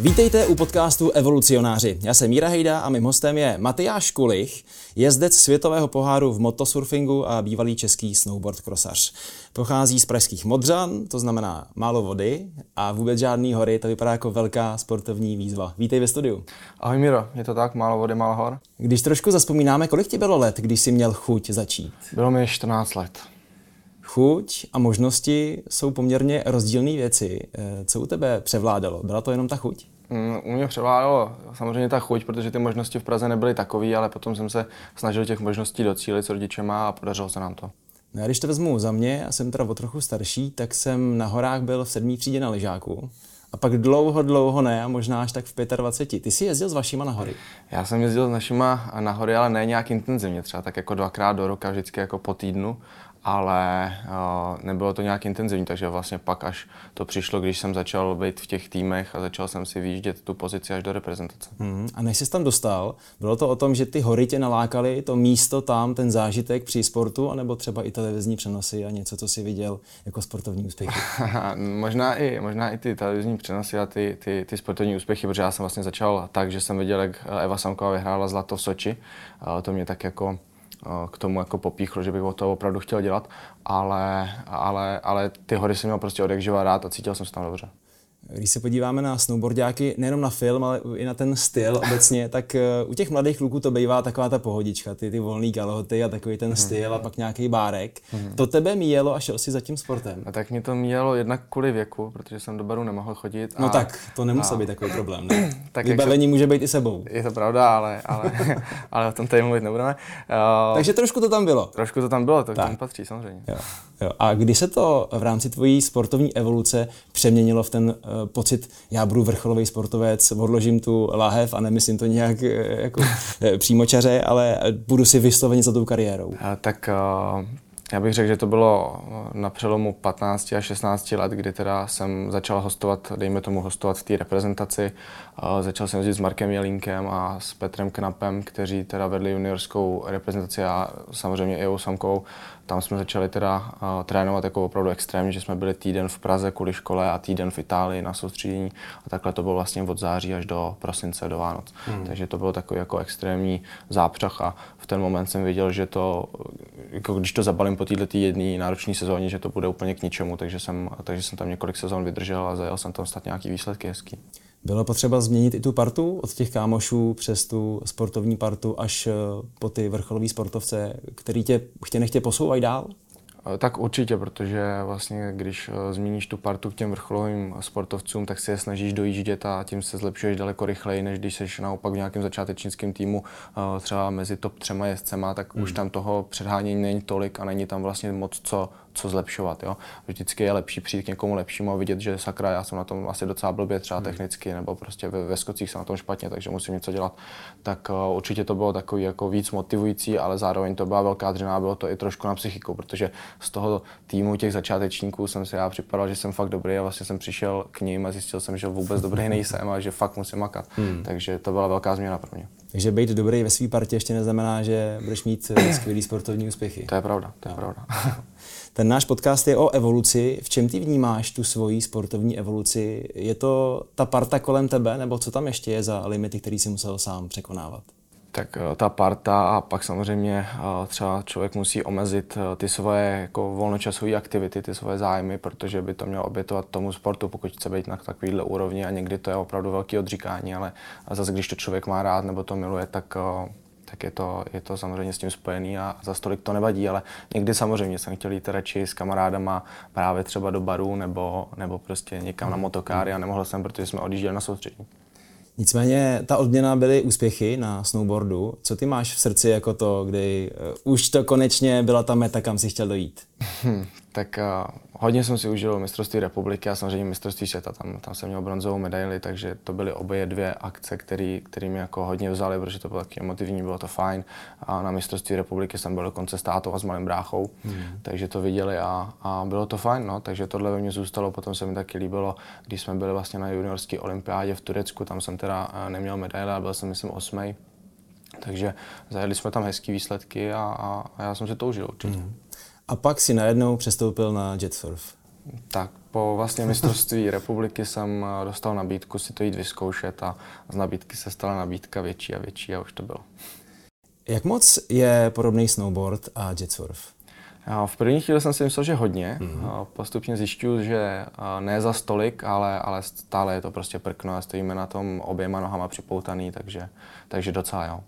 Vítejte u podcastu Evolucionáři. Já jsem Míra Hejda a mým hostem je Matyáš Kulich, jezdec světového poháru v motosurfingu a bývalý český snowboard krosař. Pochází z pražských Modřan, to znamená málo vody a vůbec žádný hory, to vypadá jako velká sportovní výzva. Vítej ve studiu. Ahoj Miro, je to tak, málo vody, málo hor? Když trošku zaspomínáme, kolik ti bylo let, když jsi měl chuť začít? Bylo mi 14 let. Chuť a možnosti jsou poměrně rozdílné věci. Eh, co u tebe převládalo? Byla to jenom ta chuť? Mm, u mě převládalo samozřejmě ta chuť, protože ty možnosti v Praze nebyly takové, ale potom jsem se snažil těch možností docílit s rodičema a podařilo se nám to. No a když to vezmu za mě, já jsem teda o trochu starší, tak jsem na horách byl v sedmý třídě na lyžáku. A pak dlouho, dlouho ne, a možná až tak v 25. Ty jsi jezdil s vašima na hory? Já jsem jezdil s našima na hory, ale ne nějak intenzivně, třeba tak jako dvakrát do roka, vždycky jako po týdnu ale uh, nebylo to nějak intenzivní, takže vlastně pak až to přišlo, když jsem začal být v těch týmech a začal jsem si výjíždět tu pozici až do reprezentace. Hmm. A než jsi tam dostal, bylo to o tom, že ty hory tě nalákaly, to místo tam, ten zážitek při sportu, anebo třeba i televizní přenosy a něco, co jsi viděl jako sportovní úspěchy? možná, i, možná i ty televizní přenosy a ty, ty, ty sportovní úspěchy, protože já jsem vlastně začal tak, že jsem viděl, jak Eva Samková vyhrála zlato v Soči. To mě tak jako k tomu jako popíchlo, že bych to opravdu chtěl dělat, ale, ale, ale ty hory jsem měl prostě odjakživa rád a cítil jsem se tam dobře. Když se podíváme na snowboardiáky, nejenom na film, ale i na ten styl obecně, tak eh, u těch mladých kluků to bývá taková ta pohodička, ty, ty volný kalhoty a takový ten mhm. styl a pak nějaký bárek. Hmm. To tebe míjelo a šel si za tím sportem? A tak mě to míjelo jednak kvůli věku, protože jsem do baru nemohl chodit. No a... No tak, to nemusel a... být takový problém, ne? tak Vybavení se... může být i sebou. Je to pravda, ale, ale, ale o tom tady mluvit nebudeme. Uh... Takže trošku to tam bylo. Trošku to tam bylo, to tak. tomu patří samozřejmě. Jo. Jo. A kdy se to v rámci tvojí sportovní evoluce přeměnilo v ten uh, pocit, já budu vrcholový sportovec, odložím tu láhev a nemyslím to nějak uh, jako uh, přímočaře, ale budu si vysloveně za tou kariérou? Tak já bych řekl, že to bylo na přelomu 15 a 16 let, kdy teda jsem začal hostovat, dejme tomu hostovat v té reprezentaci. Začal jsem jezdit s Markem Jelínkem a s Petrem Knapem, kteří teda vedli juniorskou reprezentaci a samozřejmě i Samkou tam jsme začali teda uh, trénovat jako opravdu extrémně, že jsme byli týden v Praze kvůli škole a týden v Itálii na soustředění a takhle to bylo vlastně od září až do prosince, do Vánoc. Hmm. Takže to bylo takový jako extrémní zápřah a ten moment jsem viděl, že to, jako když to zabalím po této jedné náročné sezóně, že to bude úplně k ničemu, takže jsem, takže jsem tam několik sezón vydržel a zajel jsem tam snad nějaký výsledky hezký. Bylo potřeba změnit i tu partu od těch kámošů přes tu sportovní partu až eh, po ty vrcholové sportovce, který tě chtě nechtě posouvají dál? Eh, tak určitě, protože vlastně když eh, změníš tu partu k těm vrcholovým sportovcům, tak si je snažíš dojíždět a tím se zlepšuješ daleko rychleji, než když jsi naopak v nějakém začátečnickém týmu třeba mezi top třema jezdcema, tak hmm. už tam toho předhánění není tolik a není tam vlastně moc co co zlepšovat. Jo? Vždycky je lepší přijít k někomu lepšímu a vidět, že sakra, já jsem na tom asi docela blbě třeba hmm. technicky, nebo prostě ve, ve skocích jsem na tom špatně, takže musím něco dělat. Tak uh, určitě to bylo takový jako víc motivující, ale zároveň to byla velká dřina, bylo to i trošku na psychiku, protože z toho týmu těch začátečníků jsem si já připadal, že jsem fakt dobrý a vlastně jsem přišel k ním a zjistil jsem, že vůbec dobrý nejsem a že fakt musím makat. Hmm. Takže to byla velká změna pro mě. Takže být dobrý ve své partě ještě neznamená, že budeš mít eh, skvělý sportovní úspěchy. To je pravda, to je no. pravda. Ten náš podcast je o evoluci. V čem ty vnímáš tu svoji sportovní evoluci? Je to ta parta kolem tebe, nebo co tam ještě je za limity, který si musel sám překonávat? tak eh, ta parta a pak samozřejmě eh, třeba člověk musí omezit eh, ty svoje jako volnočasové aktivity, ty svoje zájmy, protože by to mělo obětovat tomu sportu, pokud chce být na takovýhle úrovni a někdy to je opravdu velký odříkání, ale zase když to člověk má rád nebo to miluje, tak tak je to, je to samozřejmě s tím spojený a za stolik to nevadí, ale někdy samozřejmě jsem chtěl jít radši s kamarádama právě třeba do baru nebo, nebo prostě někam na motokáry a nemohl jsem, protože jsme odjížděli na soustředění. Nicméně ta odměna byly úspěchy na snowboardu. Co ty máš v srdci jako to, kdy uh, už to konečně byla ta meta, kam si chtěl dojít? Hmm, tak uh, hodně jsem si užil mistrovství republiky a samozřejmě mistrovství světa. Tam, tam jsem měl bronzovou medaili, takže to byly obě dvě akce, které mi jako hodně vzali, protože to bylo taky emotivní, bylo to fajn. A na mistrovství republiky jsem byl dokonce s tátou a s malým bráchou, hmm. takže to viděli a, a bylo to fajn. No. Takže tohle ve mně zůstalo. Potom se mi taky líbilo, když jsme byli vlastně na juniorské olympiádě v Turecku, tam jsem teda eh, neměl medaile a byl jsem myslím osmý. Takže zajeli jsme tam hezký výsledky a, a, a já jsem si to užil určitě. Hmm. A pak si najednou přestoupil na jetsurf. Tak po vlastně mistrovství republiky jsem eh, dostal nabídku si to jít vyzkoušet a z nabídky se stala nabídka větší a větší a už to bylo. Jak moc je podobný snowboard a jetsurf? V první chvíli jsem si myslel, že hodně. Mm-hmm. Postupně zjišťuju, že ne za stolik, ale, ale stále je to prostě prkno a stojíme na tom oběma nohama připoutaný, takže, takže docela jo.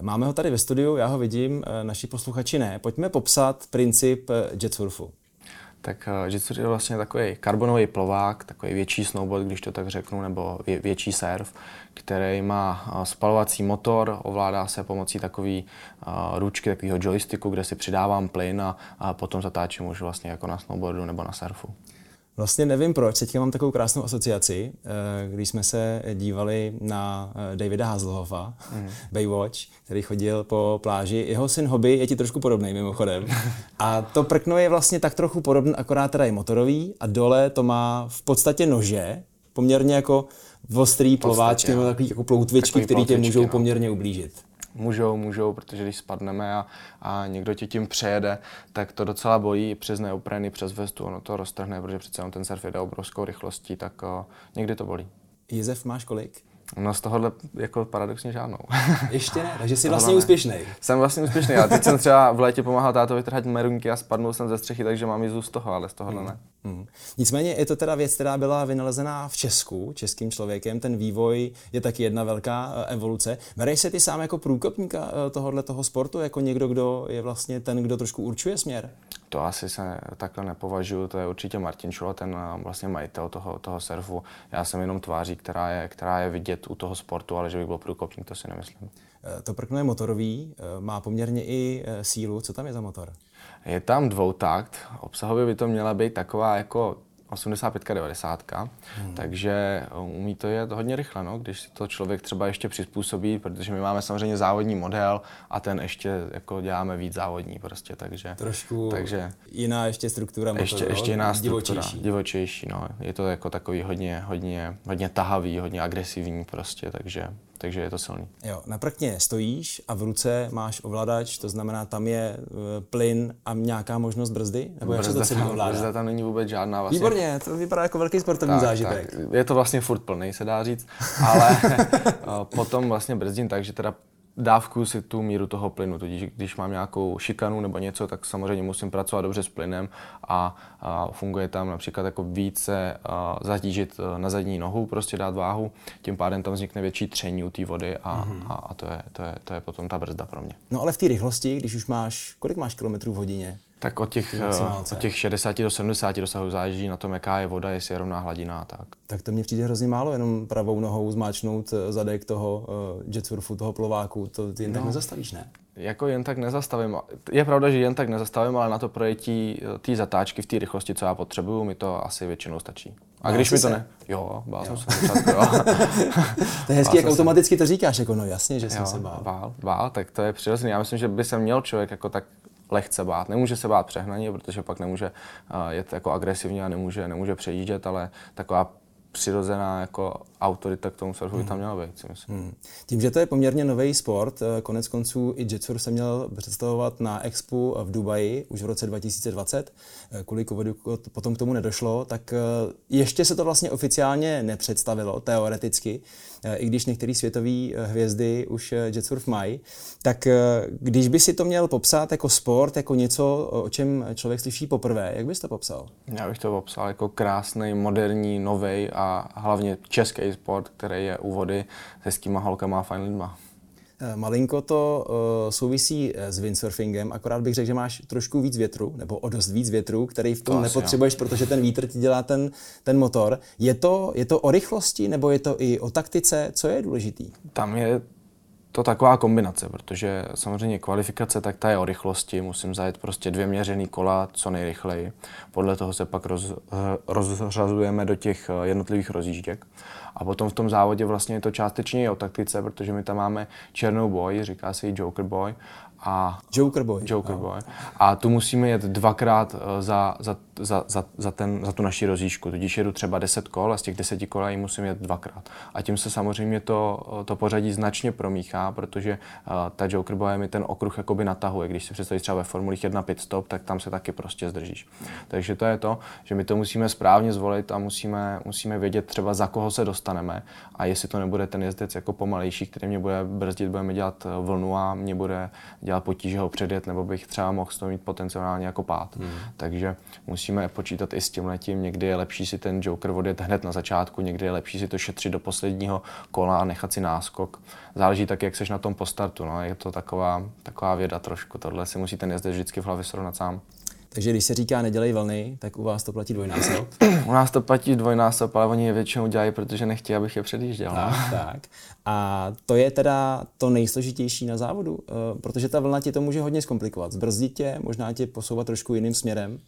Máme ho tady ve studiu, já ho vidím, e, naši posluchači ne. Pojďme popsat princip e, jetsurfu tak Jitsu je vlastně takový karbonový plovák, takový větší snowboard, když to tak řeknu, nebo vě, větší surf, který má uh, spalovací motor, ovládá se pomocí takové uh, ručky, takového joysticku, kde si přidávám plyn a, a potom zatáčím už vlastně jako na snowboardu nebo na surfu. Vlastně nevím proč, teďka mám takovou krásnou asociaci, eh, když jsme se dívali na eh, Davida Hazelhoffa, mm. Baywatch, který chodil po pláži. Jeho syn Hobby je ti trošku podobný mimochodem. A to prkno je vlastně tak trochu podobné, akorát teda je motorový a dole to má v podstatě nože, poměrně jako ostrý plováčky nebo takový jako ploutvičky, které tě můžou no. poměrně ublížit můžou, můžou, protože když spadneme a, a někdo tě tím přejede, tak to docela bolí přes neopreny, přes vestu, ono to roztrhne, protože přece ten surf jde obrovskou rychlostí, tak o, někdy to bolí. Jezef máš kolik? No z tohohle jako paradoxně žádnou. Ještě ne, takže jsi vlastně úspěšný. Jsem vlastně úspěšný. Já teď jsem třeba v létě pomáhal tátovi trhat merunky a spadnul jsem ze střechy, takže mám jízdu z toho, ale z tohohle hmm. ne. Hmm. Nicméně je to teda věc, která byla vynalezená v Česku, českým člověkem. Ten vývoj je taky jedna velká eh, evoluce. Bereš se ty sám jako průkopníka eh, tohohle toho sportu, jako někdo, kdo je vlastně ten, kdo trošku určuje směr? To asi se takhle nepovažuji, to je určitě Martin Šula, ten eh, vlastně majitel toho, toho surfu. Já jsem jenom tváří, která je, která je vidět u toho sportu, ale že bych byl průkopník, to si nemyslím. To prkno je motorový, má poměrně i sílu. Co tam je za motor? Je tam dvoutakt, obsahově by to měla být taková jako 85 90 hmm. takže umí to je hodně rychle, no, když si to člověk třeba ještě přizpůsobí, protože my máme samozřejmě závodní model a ten ještě jako děláme víc závodní prostě, takže... Trošku takže jiná ještě struktura motoru, ještě, ještě jiná struktura, divočejší. divočejší, no. Je to jako takový hodně, hodně, hodně tahavý, hodně agresivní prostě, takže takže je to silný. Jo, na prkně stojíš a v ruce máš ovladač, to znamená, tam je uh, plyn a nějaká možnost brzdy? Nebo jak se to celý ovládá? Brzda tam není vůbec žádná. Vlastně. Výborně, to vypadá jako velký sportovní tak, zážitek. Tak. Je to vlastně furt plný, se dá říct, ale eh, potom vlastně brzdím tak, že teda dávku si tu míru toho plynu. Tudíž když mám nějakou šikanu nebo něco, tak samozřejmě musím pracovat dobře s plynem a, a funguje tam například jako více a, zatížit e, na zadní nohu, prostě dát váhu, tím pádem tam vznikne větší tření u té vody a, mm-hmm. a, a to, je, to, je, to je potom ta brzda pro mě. No ale v té rychlosti, když už máš, kolik máš kilometrů v hodině? Tak od těch, od těch 60 do 70 dosahů záleží na tom, jaká je voda, jestli je rovná hladina a tak. Tak to mě přijde hrozně málo, jenom pravou nohou zmáčknout eh, zadek toho uh, jetsurfu, toho plováku, to ty jen no. tak nezastavíš, ne? Jako jen tak nezastavím. Je pravda, že jen tak nezastavím, ale na to projetí eh, té zatáčky v té rychlosti, co já potřebuju, mi to asi většinou stačí. A bál když mi to se? ne... Jo, bál jo. jsem se počátku, jo. to je hezký, jak automaticky to říkáš, jako no jasně, že jo, jsem se bál. Bál, bál, tak to je přirozený. Já myslím, že by se měl člověk jako tak lehce bát. Nemůže se bát přehnaně, protože pak nemůže jet jako agresivně a nemůže, nemůže přejíždět, ale taková přirozená jako autorita k tomu surfu by tam měla být, si myslím. Hmm. Tím, že to je poměrně nový sport, eh, konec konců i jetsurf se měl představovat na Expo v Dubaji už v roce 2020, eh, kvůli covidu potom k tomu nedošlo, tak eh, ještě se to vlastně oficiálně nepředstavilo, teoreticky, i když některé světové hvězdy už jetsurf mají, tak když by si to měl popsat jako sport, jako něco, o čem člověk slyší poprvé, jak bys to popsal? Já bych to popsal jako krásný, moderní, nový a hlavně český sport, který je u vody s hezkýma holkama a fajn lidma. Eh, malinko to uh, souvisí eh, s windsurfingem, akorát bych řekl, že máš trošku víc větru, nebo o dost víc větru, který v tom to nepotřebuješ, protože ten vítr ti dělá ten, ten motor. Je to, je to o rychlosti, nebo je to i o taktice? Co je důležitý? Tam je to taková kombinace, protože samozřejmě kvalifikace, tak ta je o rychlosti, musím zajet prostě dvě měřený kola co nejrychleji. Podle toho se pak roz, rozřazujeme do těch jednotlivých rozjížděk. A potom v tom závodě vlastně je to částečně i o taktice, protože my tam máme černou boj, říká se i Joker Boy. A Joker Boy. Joker no. Boy. A tu musíme jet dvakrát eh, za, za, za, za, za, ten, za tu naši rozíšku. Tudíž jedu třeba 10 kol a z těch 10 kol jim musím jet dvakrát. A tím se samozřejmě to, to pořadí značně promíchá, protože uh, ta Joker boje mi ten okruh jakoby natahuje. Když si představíš třeba ve formulích 1 pit stop, tak tam se taky prostě zdržíš. Takže to je to, že my to musíme správně zvolit a musíme, musíme vědět třeba za koho se dostaneme a jestli to nebude ten jezdec jako pomalejší, který mě bude brzdit, budeme dělat vlnu a mě bude dělat potíže ho předjet, nebo bych třeba mohl toho mít potenciálně jako pád. Hmm. Takže musíme počítat i s tím letím. Někdy je lepší si ten Joker odjet hned na začátku, někdy je lepší si to šetřit do posledního kola a nechat si náskok. Záleží taky, jak seš na tom postartu. No. Je to taková, taková věda trošku. Tohle si musí ten jezdec vždycky v hlavě srovnat sám. Takže když se říká nedělej vlny, tak u vás to platí dvojnásob? u nás to platí dvojnásob, ale oni je většinou dělají, protože nechtějí, abych je předjížděl. Tak, no. tak. A to je teda to nejsložitější na závodu, eh, protože ta vlna ti to může hodně zkomplikovat. Zbrzdit tě, možná tě posouvat trošku jiným směrem.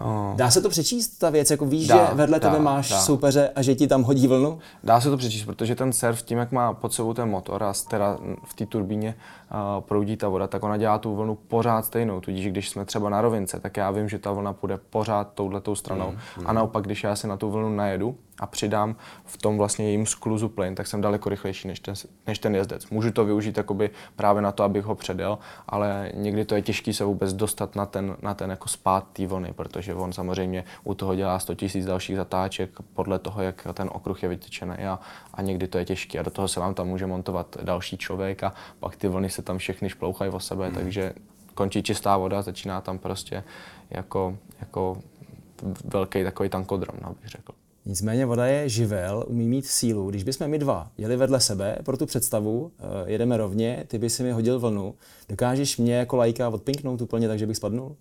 Oh. Dá se to přečíst, ta věc, jako víš, dá, že vedle dá, tebe máš dá. soupeře a že ti tam hodí vlnu? Dá se to přečíst, protože ten surf tím, jak má pod sebou ten motor a teda v té turbíně uh, proudí ta voda, tak ona dělá tu vlnu pořád stejnou. Tudíž když jsme třeba na rovince, tak já vím, že ta vlna půjde pořád touhletou stranou. Mm, mm. A naopak, když já se na tu vlnu najedu, a přidám v tom vlastně jejím skluzu plyn, tak jsem daleko rychlejší než ten, než ten jezdec. Můžu to využít jakoby právě na to, abych ho předjel, ale někdy to je těžké se vůbec dostat na ten, na ten jako spát té vlny, protože on samozřejmě u toho dělá 100 000 dalších zatáček podle toho, jak ten okruh je vytyčený a, a někdy to je těžké a do toho se vám tam může montovat další člověk a pak ty vlny se tam všechny šplouchají o sebe, hmm. takže končí čistá voda, začíná tam prostě jako, jako velký takový tankodrom, no, bych řekl. Nicméně voda je živel, umí mít sílu. Když bychom my dva jeli vedle sebe pro tu představu, eh, jedeme rovně, ty by si mi hodil vlnu, dokážeš mě jako lajka odpinknout úplně tak, že bych spadnul?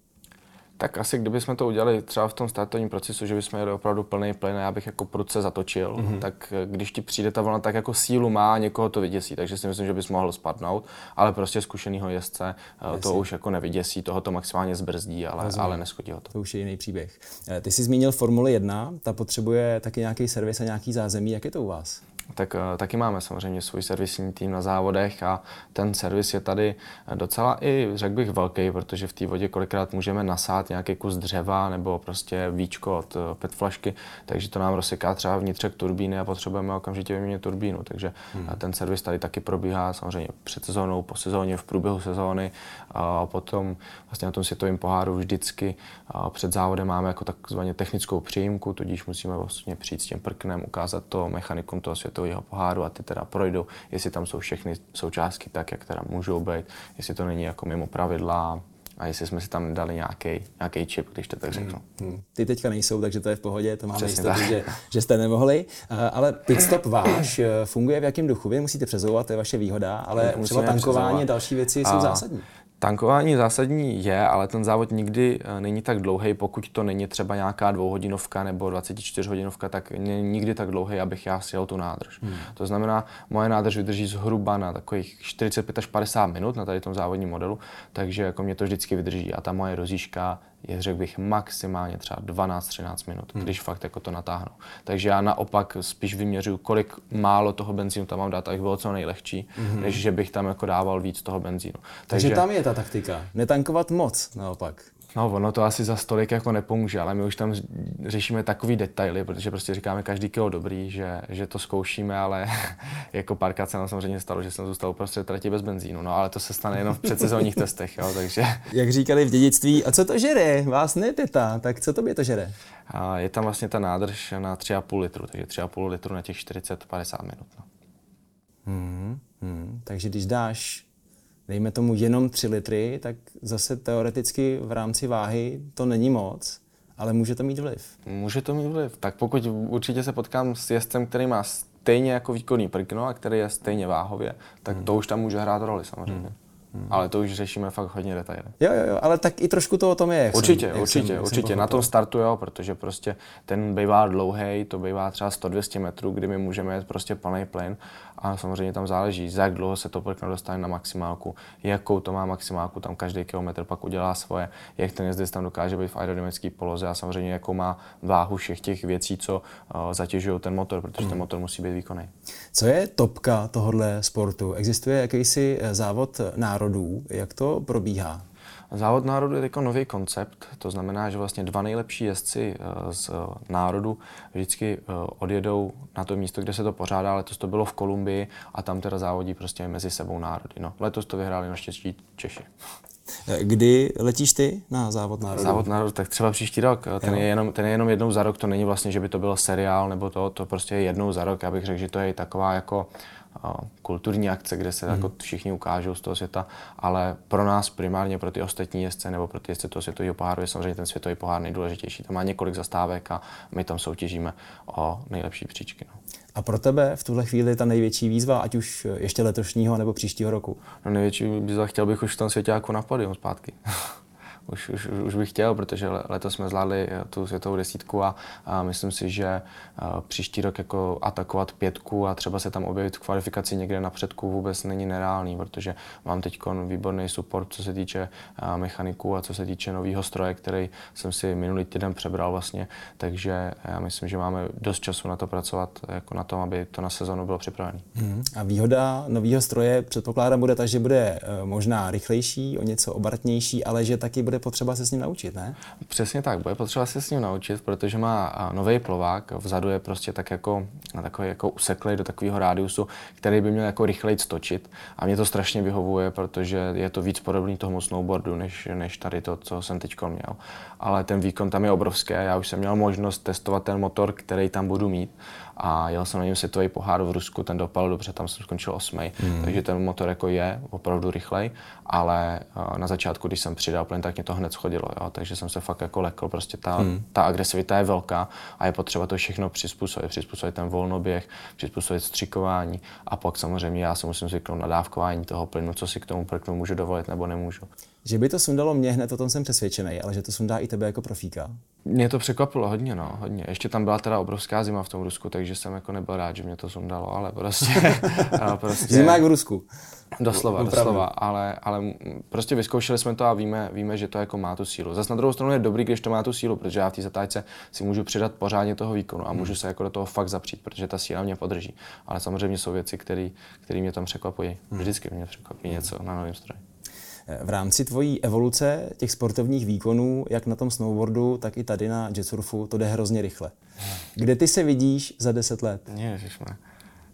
Tak asi kdybychom to udělali třeba v tom startovním procesu, že bychom jeli opravdu plný plyn a já bych jako prudce zatočil, mm-hmm. tak eh, když ti přijde ta vlna, tak jako sílu má, někoho to vyděsí, takže si myslím, že bys mohl spadnout, ale prostě zkušenýho jezdce eh, Jasně. to už jako nevyděsí, toho to maximálně zbrzdí, ale, ale neschodí ho to. To už je jiný příběh. Eh, ty jsi zmínil Formuli 1, ta potřebuje taky nějaký servis a nějaký zázemí, jak je to u vás? Tak uh, taky máme samozřejmě svůj servisní tým na závodech a ten servis je tady docela i, řekl bych, velký, protože v té vodě kolikrát můžeme nasát nějaký kus dřeva nebo prostě víčko od uh, PET flašky, takže to nám rozseká třeba vnitřek turbíny a potřebujeme okamžitě vyměnit turbínu. Takže hmm. ten servis tady taky probíhá samozřejmě před sezónou, po sezóně, v průběhu sezóny a potom vlastně na tom světovém poháru vždycky a před závodem máme jako takzvaně technickou přijímku, tudíž musíme vlastně přijít s tím prknem, ukázat to mechanikum toho světového světového poháru a ty teda projdou, jestli tam jsou všechny součástky tak, jak teda můžou být, jestli to není jako mimo pravidla a jestli jsme si tam dali nějaký čip, když to tak řeknu. Hmm, hmm. Ty teďka nejsou, takže to je v pohodě, to máme jistotu, že, že jste nemohli. Uh, ale pitstop váš uh, funguje v jakém duchu? Vy musíte přezouvat, to je vaše výhoda, ale Musíme třeba tankování a další věci jsou a zásadní. Tankování zásadní je, ale ten závod nikdy eh, není tak dlouhý, pokud to není třeba nějaká dvouhodinovka nebo 24 hodinovka, tak není nikdy tak dlouhý, abych já sjel tu nádrž. Hmm. To znamená, moje nádrž vydrží zhruba na takových 45 až 50 minut na tady tom závodním modelu, takže jako mě to vždycky vydrží a ta moje rozíška je, řekl bych, maximálně třeba 12-13 minut, hmm. když fakt jako to natáhnu. Takže já naopak spíš vyměřuju, kolik málo toho benzínu tam mám dát, abych bylo co nejlehčí, hmm. než že bych tam jako dával víc toho benzínu. Takže, Takže tam je ta taktika, netankovat moc naopak. No, ono to asi za stolik jako nepomůže, ale my už tam řešíme takový detaily, protože prostě říkáme každý kilo dobrý, že, že to zkoušíme, ale jako párkrát se nám samozřejmě stalo, že jsem zůstal uprostřed trati bez benzínu, no ale to se stane jenom v předsezónních testech, jo, takže... Jak říkali v dědictví, a co to žere? Vás ne teta, tak co to by to žere? A je tam vlastně ta nádrž na 3,5 litru, takže 3,5 litru na těch 40-50 minut. No. Hmm, hmm, takže když dáš dejme tomu jenom 3 litry, tak zase teoreticky v rámci váhy to není moc, ale může to mít vliv. Může to mít vliv. Tak pokud určitě se potkám s jezdcem, který má stejně jako výkonný prkno a který je stejně váhově, tak hmm. to už tam může hrát roli samozřejmě. Hmm. Hmm. Ale to už řešíme fakt hodně detaily. Jo, jo, jo, ale tak i trošku to o tom je. Jak určitě, jsem, určitě, jak určitě. Jsem Na tom startu jo, protože prostě ten bývá dlouhý, to bývá třeba 100-200 metrů, kdy my můžeme jet prostě plný plyn a samozřejmě tam záleží, za jak dlouho se to prkno dostane na maximálku, jakou to má maximálku, tam každý kilometr pak udělá svoje, jak ten jezdec tam dokáže být v aerodynamické poloze a samozřejmě jakou má váhu všech těch věcí, co uh, zatěžují ten motor, protože ten hmm. motor musí být výkonný. Co je topka tohohle sportu? Existuje jakýsi eh, závod národů? Jak to probíhá? Závod národu je jako nový koncept, to znamená, že vlastně dva nejlepší jezdci eh, z národu vždycky eh, odjedou na to místo, kde se to pořádá. Letos to bylo v Kolumbii a tam teda závodí prostě mezi sebou národy. No, letos to vyhráli naštěstí Češi. Kdy letíš ty na závod národu? Závod národu, tak třeba příští rok. Ten je, jenom, ten je jenom jednou za rok, to není vlastně, že by to byl seriál nebo to, to prostě je jednou za rok. Já bych řekl, že to je taková jako kulturní akce, kde se mm. jako všichni ukážou z toho světa, ale pro nás primárně, pro ty ostatní jezdce nebo pro ty jezdce toho světového poháru je samozřejmě ten světový pohár nejdůležitější. Tam má několik zastávek a my tam soutěžíme o nejlepší příčky. No. A pro tebe v tuhle chvíli ta největší výzva, ať už ještě letošního nebo příštího roku? No největší výzva chtěl bych už v tom světě jako na podium zpátky. Už, už, už bych chtěl, protože letos jsme zvládli eh, tu světovou desítku a, a myslím si, že eh, příští rok jako atakovat pětku a třeba se tam objevit v kvalifikaci někde na předku vůbec není nereálný, protože mám teď výborný support, co se týče eh, mechaniků a co se týče nového stroje, který jsem si minulý týden přebral vlastně, takže já myslím, že máme dost času na to pracovat, jako na tom, aby to na sezonu bylo připravené. Hmm. A výhoda nového stroje předpokládám bude ta, že bude možná rychlejší, o něco obartnější, ale že taky bude potřeba se s ním naučit, ne? Přesně tak, bude potřeba se s ním naučit, protože má nový plovák, vzadu je prostě tak jako, takový jako useklý do takového rádiusu, který by měl jako rychleji stočit a mě to strašně vyhovuje, protože je to víc podobný tomu snowboardu, než, než tady to, co jsem teď měl. Ale ten výkon tam je obrovský, já už jsem měl možnost testovat ten motor, který tam budu mít a jel jsem na něm světový pohár v Rusku, ten dopal dobře, tam jsem skončil osmý, mm. takže ten motor jako je opravdu rychlej, ale uh, na začátku, když jsem přidal plyn, tak mě to hned schodilo, jo? takže jsem se fakt jako lekl, prostě ta, mm. ta agresivita je velká a je potřeba to všechno přizpůsobit, přizpůsobit ten volnoběh, přizpůsobit střikování a pak samozřejmě já se musím zvyknout na dávkování toho plynu, co si k tomu prknu můžu dovolit nebo nemůžu. Že by to sundalo mě hned, o tom jsem přesvědčený, ale že to sundá i tebe jako profíka. Mě to překvapilo hodně, no, hodně. Ještě tam byla teda obrovská zima v tom Rusku, takže jsem jako nebyl rád, že mě to sundalo, ale prostě... ale prostě zima jak v Rusku. Doslova, doslova, ale, ale prostě vyzkoušeli jsme to a víme, víme, že to jako má tu sílu. Zase na druhou stranu je dobrý, když to má tu sílu, protože já v té zatáčce si můžu přidat pořádně toho výkonu a můžu hmm. se jako do toho fakt zapřít, protože ta síla mě podrží. Ale samozřejmě jsou věci, které mě tam překvapují. Hmm. Vždycky mě překvapí něco na novém stroji. V rámci tvojí evoluce těch sportovních výkonů, jak na tom snowboardu, tak i tady na jetsurfu, to jde hrozně rychle. Kde ty se vidíš za deset let? Ježišme.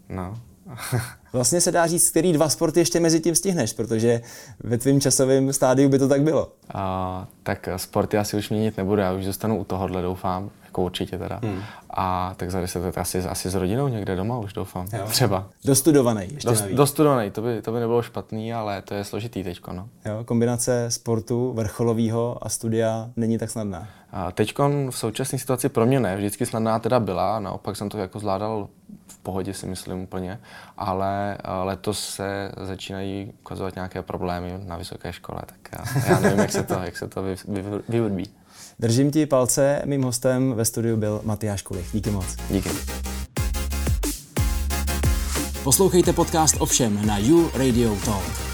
No. vlastně se dá říct, který dva sporty ještě mezi tím stihneš, protože ve tvém časovém stádiu by to tak bylo. A, tak sporty asi už měnit nebudu, já už zůstanu u tohohle, doufám jako určitě teda. Hmm. A tak za deset let asi, asi s rodinou někde doma už doufám. Jo. Třeba. Dostudovaný ještě Dost, Dostudovaný, to by, to by nebylo špatný, ale to je složitý teďko. No. Jo, kombinace sportu vrcholového a studia není tak snadná. Teď v současné situaci pro mě ne, vždycky snadná teda byla, naopak jsem to jako zvládal v pohodě si myslím úplně, ale letos se začínají ukazovat nějaké problémy na vysoké škole, tak já, já nevím, jak se to, jak se to vy, vy, vyvodbí. Držím ti palce, mým hostem ve studiu byl Matyáš Kulich. Díky moc. Díky. Poslouchejte podcast Ovšem na You Radio Talk.